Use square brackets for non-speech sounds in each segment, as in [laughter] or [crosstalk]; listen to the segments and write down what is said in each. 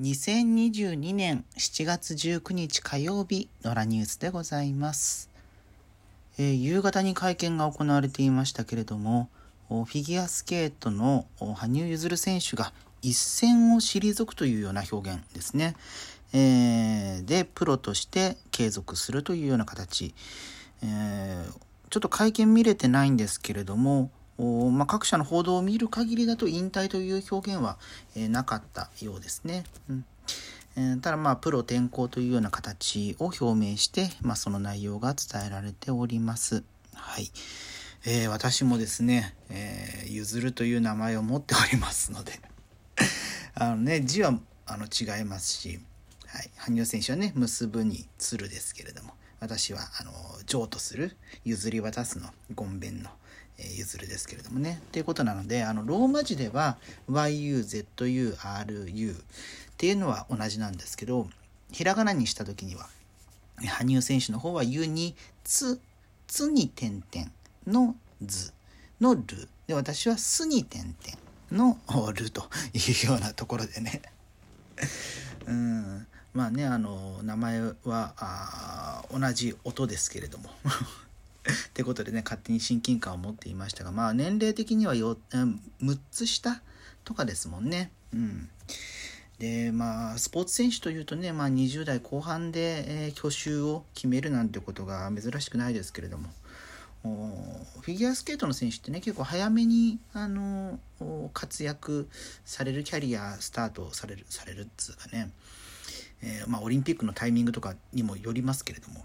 2022年7月19日火曜日、野良ニュースでございます。えー夕方に会見が行われていましたけれども、フィギュアスケートの羽生結弦選手が一線を退くというような表現ですね。えーで、プロとして継続するというような形。えーちょっと会見見れてないんですけれども、まあ、各社の報道を見る限りだと引退という表現は、えなかったようですね。うんえただまあプロ転向というような形を表明して、まあ、その内容が伝えられております。はい。えー私もですね、えー、ゆずるという名前を持っておりますので、[laughs] あのね、字はあの違いますし、はい、羽生選手はね、結ぶに鶴ですけれども、私はあの譲渡する、譲り渡すの、ごんべんの、えー、譲るですけれどもね。ということなので、あのローマ字では YUZURU っていうのは同じなんですけど、ひらがなにした時には、羽生選手の方は「ゆ」に「つ」「つ」に点々の「ず」の「る」で私は「す」に点々の「る」というようなところでね。[laughs] うん。まあねあの名前は同じ音ですけれども。ってことでね勝手に親近感を持っていましたがまあ年齢的にはよ6つ下とかですもんね。うん。でまあスポーツ選手というとね、まあ、20代後半で、えー去就を決めるなんてことが珍しくないですけれども。フィギュアスケートの選手ってね結構早めにあの活躍されるキャリアスタートされるされるっつうかね、えーまあ、オリンピックのタイミングとかにもよりますけれども。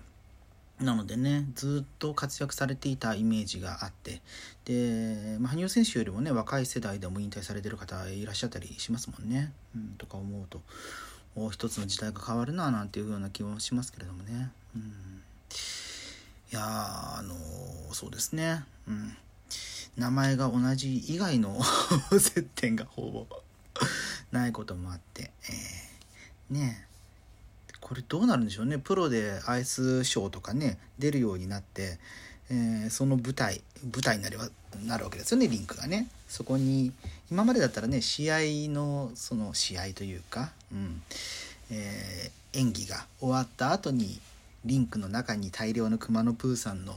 なのでねずっと活躍されていたイメージがあってで、まあ、羽生選手よりもね若い世代でも引退されてる方いらっしゃったりしますもんね、うん、とか思うとお一つの時代が変わるななんていうような気もしますけれどもね、うん、いやあのーそうですね、うん、名前が同じ以外の [laughs] 接点がほぼ [laughs] ないこともあって、えーね。えこれどうなるんでしょうね。プロでアイスショーとかね出るようになって、えーその舞台舞台になればなるわけですよねリンクがね。そこに今までだったらね試合のその試合というか、うん。えー演技が終わった後にリンクの中に大量の熊野プーさんの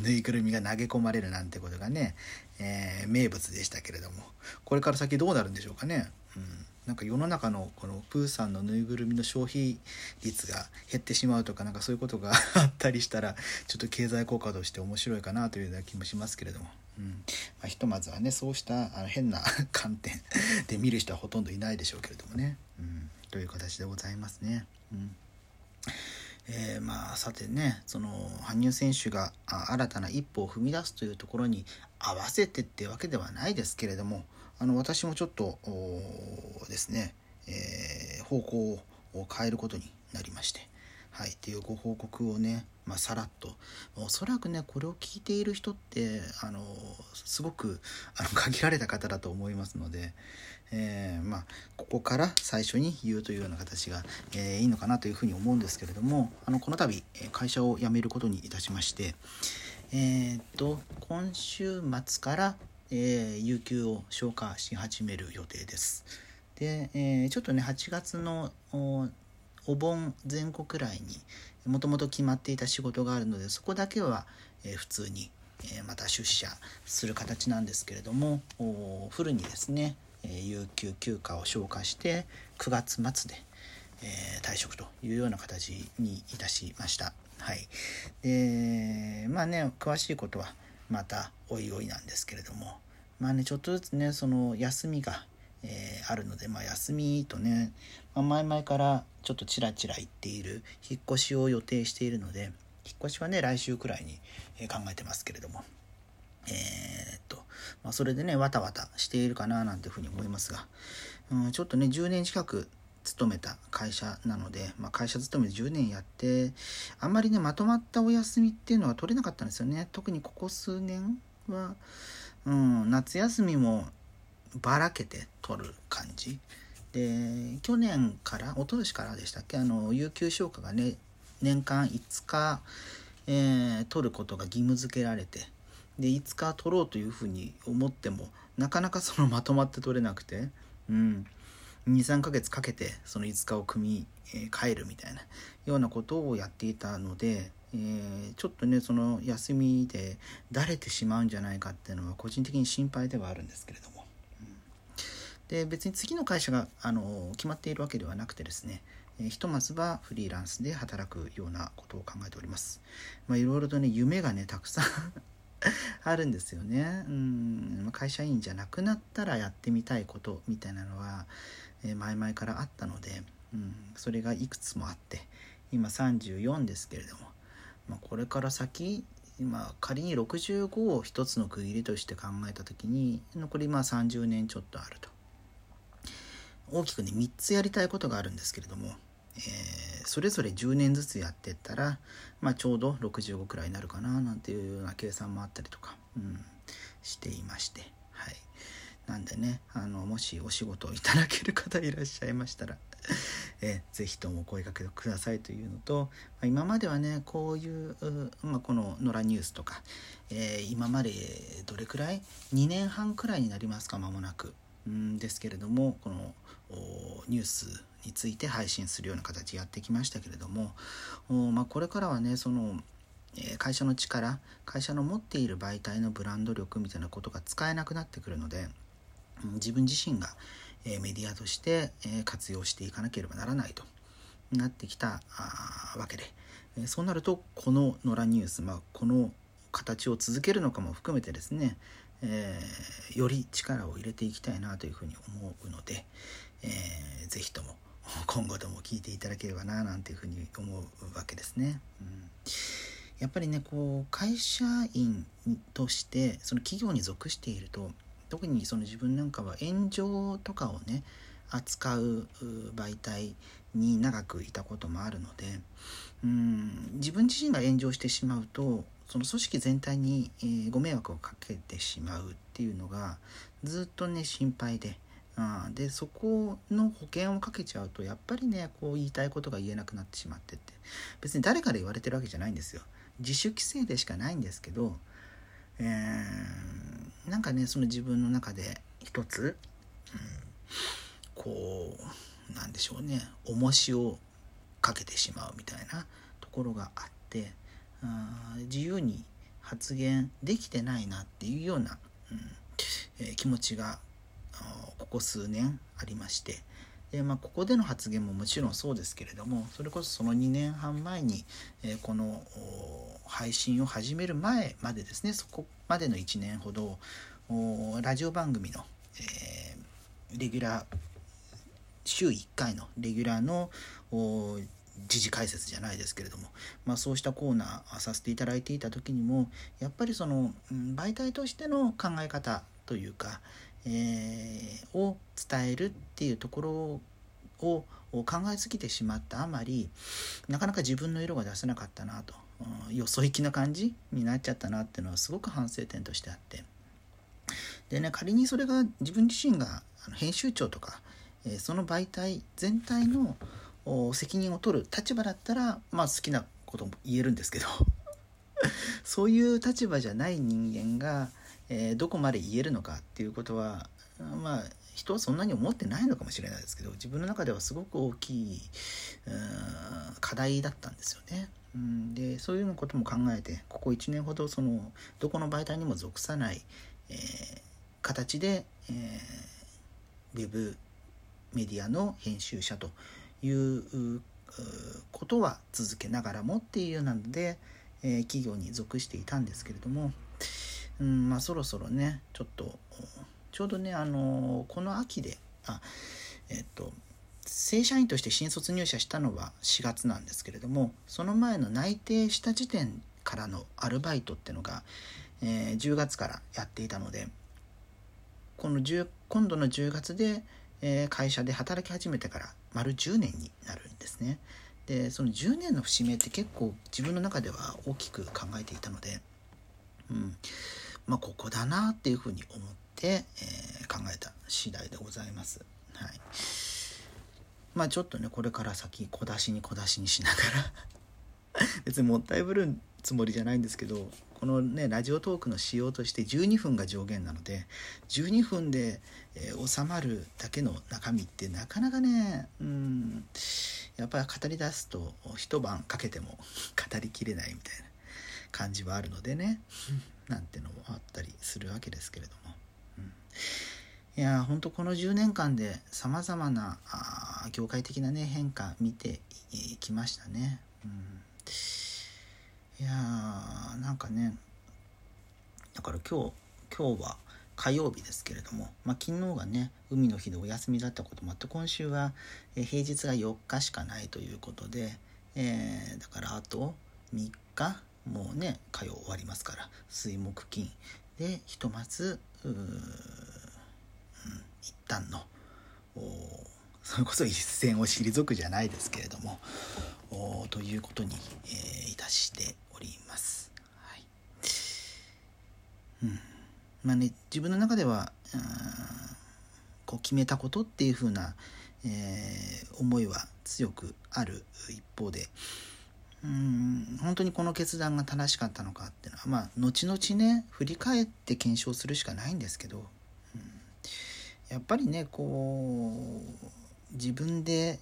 ぬいぐるみが投げ込まれるなんてことがね、えー名物でしたけれどもこれから先どうなるんでしょうかね。うん。なんか世の中のこのプーさんのぬいぐるみの消費率が減ってしまうとかなんかそういうことがあったりしたら [laughs] ちょっと経済効果として面白いかなというような気もしますけれども、うん。まあ、ひとまずはねそうしたあの変な観点で見る人はほとんどいないでしょうけれどもね、うん、という形でございますね。うん。えーまあさてねその羽生選手が新たな一歩を踏み出すというところに合わせてってわけではないですけれどもあの私もちょっとですね、えー方向を変えることになりまして。はい、っていうご報告をね、まあ、さらっとおそらくねこれを聞いている人ってあのすごくあの [laughs] 限られた方だと思いますので、えーまあ、ここから最初に言うというような形が、えーいいのかなというふうに思うんですけれどもあのこの度会社を辞めることにいたしましてえーっと今週末から、えー有給を消化し始める予定です。で、えーちょっとね8月のおお盆前後くらいにもともと決まっていた仕事があるのでそこだけは、えー普通に、えーまた出社する形なんですけれどもおフルにですね、えー有給休暇を消化して9月末で、えー退職というような形にいたしました。はい、でまあね詳しいことはまたおいおいなんですけれども。まあねちょっとずつねその休みがえーあるので、まあ、休みとね、まあ、前々からちょっとちらちら言っている引っ越しを予定しているので引っ越しはね来週くらいに考えてますけれども。えーっと、まあ、それでねわたわたしているかななんていうふうに思いますが、うん、ちょっとね10年近く勤めた会社なので、まあ、会社勤めで10年やってあんまりねまとまったお休みっていうのは取れなかったんですよね。特にここ数年は、うん、夏休みもばらけて取る感じ。で去年から一昨年からでしたっけあの有給消化がね年間5日、えー取ることが義務付けられてで5日取ろうというふうに思ってもなかなかそのまとまって取れなくてうん。23ヶ月かけてその5日を組み、えー、帰るみたいなようなことをやっていたので、えー、ちょっとねその休みでだれてしまうんじゃないかっていうのは個人的に心配ではあるんですけれども、うん、で別に次の会社があの決まっているわけではなくてですねひとまずはフリーランスで働くようなことを考えております。まあ、いろいろとね夢がねたくさん [laughs] あるんですよね。うん会社員じゃなくなったらやってみたいことみたいなのは、え前々からあったので、うん、それがいくつもあって今34ですけれども、まあ、これから先今仮に65を一つの区切りとして考えた時に残りまあ30年ちょっとあると。大きくね3つやりたいことがあるんですけれども、えー、それぞれ10年ずつやってったら、まあ、ちょうど65くらいになるかななんていうような計算もあったりとか、うん、していましてはい。なんでねあのもしお仕事をいただける方いらっしゃいましたらえー、ぜひともお声かけくださいというのと、まあ、今まではねこういう、まあ、この「野良ニュース」とか、えー、今までどれくらい2年半くらいになりますか間もなく。んですけれどもこのニュースについて配信するような形やってきましたけれども、まあ、これからはねその会社の力会社の持っている媒体のブランド力みたいなことが使えなくなってくるので自分自身がメディアとして活用していかなければならないとなってきたわけでそうなるとこの「野良ニュース」まあ、この形を続けるのかも含めてですねえー、より力を入れていきたいなというふうに思うので、えー、ぜひとも [laughs] 今後とも聞いていただければななんていうふうに思うわけですね。うん、やっぱりねこう会社員としてその企業に属していると特にその自分なんかは炎上とかをね扱う媒体に長くいたこともあるのでうん自分自身が炎上してしまうとその組織全体に、えー、ご迷惑をかけてしまうっていうのがずっとね心配で。あでそこの保険をかけちゃうとやっぱりねこう言いたいことが言えなくなってしまってって別に誰から言われてるわけじゃないんですよ自主規制でしかないんですけど、えー、なんかねその自分の中で一つ、うん、こうなんでしょうね重しをかけてしまうみたいなところがあってあ自由に発言できてないなっていうような、うんえー、気持ちがここ数年ありましてで、まあ、ここでの発言ももちろんそうですけれどもそれこそその2年半前に、えー、この配信を始める前までですねそこまでの1年ほどラジオ番組の、えー、レギュラー週1回のレギュラーの時事解説じゃないですけれども、まあ、そうしたコーナーさせていただいていた時にもやっぱりその、媒体としての考え方というか、えー、を伝えるっていうところを考えすぎてしまったあまりなかなか自分の色が出せなかったなと、うん、よそ行きな感じになっちゃったなっていうのはすごく反省点としてあって。でね仮にそれが自分自身が編集長とか、え、その媒体全体の責任を取る立場だったらまあ好きなことも言えるんですけど。[laughs] そういう立場じゃない人間が、え、どこまで言えるのかっていうことはまあ人はそんなに思ってないのかもしれないですけど自分の中ではすごく大きい課題だったんですよね。うん、でそういうことも考えてここ1年ほどそのどこの媒体にも属さない、えー、形で、えー、ウェブメディアの編集者ということは続けながらもっていうなので、えー、企業に属していたんですけれども、うんまあ、そろそろねちょっとちょうどねあのこの秋であえっと正社員として新卒入社したのは4月なんですけれどもその前の内定した時点からのアルバイトってのが、えー、10月からやっていたのでこの10今度の10月で、えー、会社で働き始めてから丸10年になるんですね。でその10年の節目って結構自分の中では大きく考えていたので、うんまあ、ここだなっていうふうに思って、えー、考えた次第でございます。はいまあちょっとねこれから先小出しに小出しにしながら [laughs] 別にもったいぶるんつもりじゃないんですけどこのねラジオトークの仕様として12分が上限なので12分で、えー、収まるだけの中身ってなかなかねうんやっぱり語り出すと一晩かけても語りきれないみたいな感じはあるのでね [laughs] なんてのもあったりするわけですけれども。いや本当この10年間でさまざまなあ業界的なね変化見ていきましたね。うん、いやーなんかねだから今日今日は火曜日ですけれども、まあ、昨日がね海の日でお休みだったこともあって今週は、平日が4日しかないということで、えー、だからあと3日もうね火曜終わりますから水木金でひとまず一旦のそれこそ一線を退くじゃないですけれどもということに、えー、いたしております。はいうんまあね、自分の中ではこう決めたことっていうふうな、えー、思いは強くある一方でうん本当にこの決断が正しかったのかっていうのはまあ後々ね振り返って検証するしかないんですけどうんやっぱりねこう自分で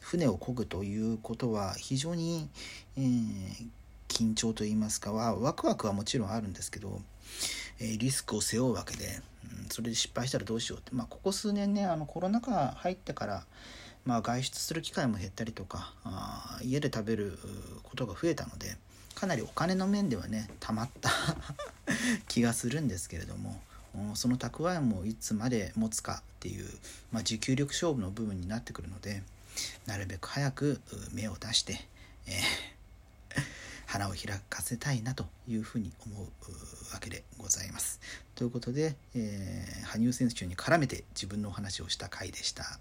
船を漕ぐということは非常に、えー、緊張といいますかはワクワクはもちろんあるんですけど、えー、リスクを背負うわけで、うん、それで失敗したらどうしようって、まあ、ここ数年ねあのコロナ禍入ってから、まあ、外出する機会も減ったりとかあ家で食べることが増えたのでかなりお金の面ではねたまった [laughs] 気がするんですけれども。その蓄えもいつまで持つかっていう、まあ、持久力勝負の部分になってくるのでなるべく早く芽を出して、えー、[laughs] 花を開かせたいなというふうに思うわけでございます。ということで、えー、羽生選手に絡めて自分のお話をした回でした。